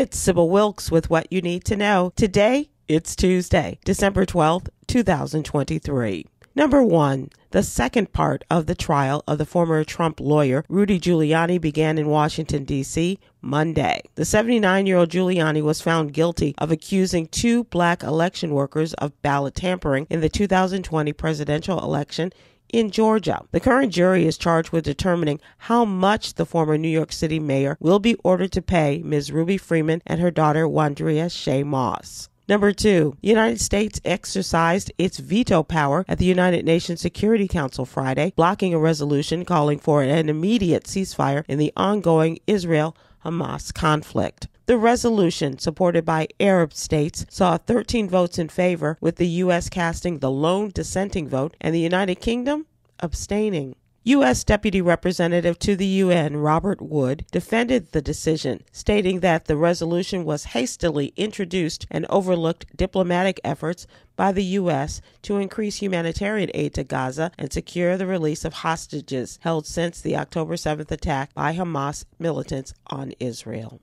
It's Sybil Wilkes with what you need to know. Today, it's Tuesday, December 12th, 2023. Number one, the second part of the trial of the former Trump lawyer Rudy Giuliani began in Washington, D.C. Monday. The 79 year old Giuliani was found guilty of accusing two black election workers of ballot tampering in the 2020 presidential election in Georgia. The current jury is charged with determining how much the former New York City mayor will be ordered to pay Ms. Ruby Freeman and her daughter Wandrea Shaye Moss. Number two, the United States exercised its veto power at the United Nations Security Council Friday, blocking a resolution calling for an immediate ceasefire in the ongoing Israel Hamas conflict. The resolution, supported by Arab states, saw 13 votes in favor, with the U.S. casting the lone dissenting vote and the United Kingdom abstaining. U.S. Deputy Representative to the UN Robert Wood defended the decision, stating that the resolution was hastily introduced and overlooked diplomatic efforts by the U.S. to increase humanitarian aid to Gaza and secure the release of hostages held since the October 7th attack by Hamas militants on Israel.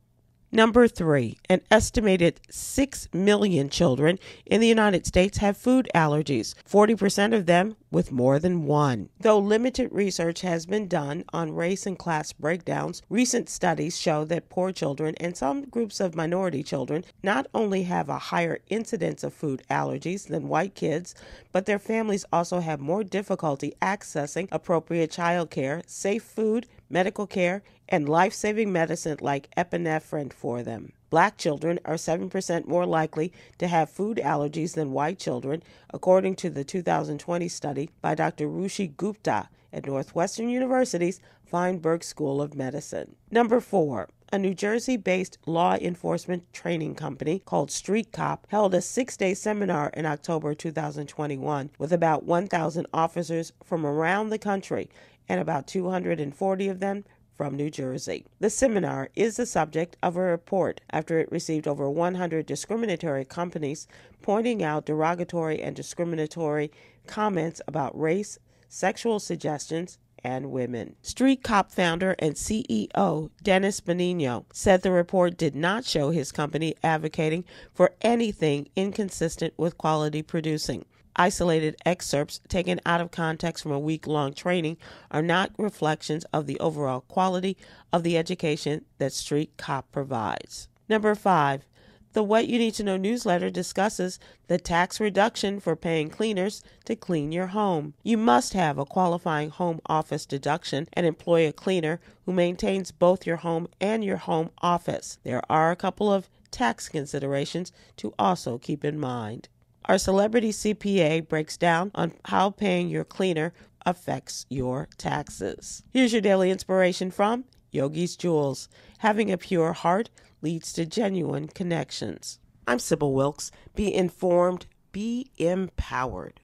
Number three, an estimated 6 million children in the United States have food allergies, 40% of them with more than one. Though limited research has been done on race and class breakdowns, recent studies show that poor children and some groups of minority children not only have a higher incidence of food allergies than white kids, but their families also have more difficulty accessing appropriate child care, safe food, medical care, and life saving medicine like epinephrine for them. Black children are 7% more likely to have food allergies than white children, according to the 2020 study by Dr. Ruchi Gupta at Northwestern University's Feinberg School of Medicine. Number four, a New Jersey based law enforcement training company called Street Cop held a six day seminar in October 2021 with about 1,000 officers from around the country and about 240 of them from New Jersey. The seminar is the subject of a report after it received over 100 discriminatory companies pointing out derogatory and discriminatory comments about race, sexual suggestions, and women. Street Cop founder and CEO Dennis Benigno said the report did not show his company advocating for anything inconsistent with quality producing. Isolated excerpts taken out of context from a week long training are not reflections of the overall quality of the education that Street Cop provides. Number five, the What You Need to Know newsletter discusses the tax reduction for paying cleaners to clean your home. You must have a qualifying home office deduction and employ a cleaner who maintains both your home and your home office. There are a couple of tax considerations to also keep in mind. Our celebrity CPA breaks down on how paying your cleaner affects your taxes. Here's your daily inspiration from Yogi's Jewels. Having a pure heart leads to genuine connections. I'm Sybil Wilkes. Be informed, be empowered.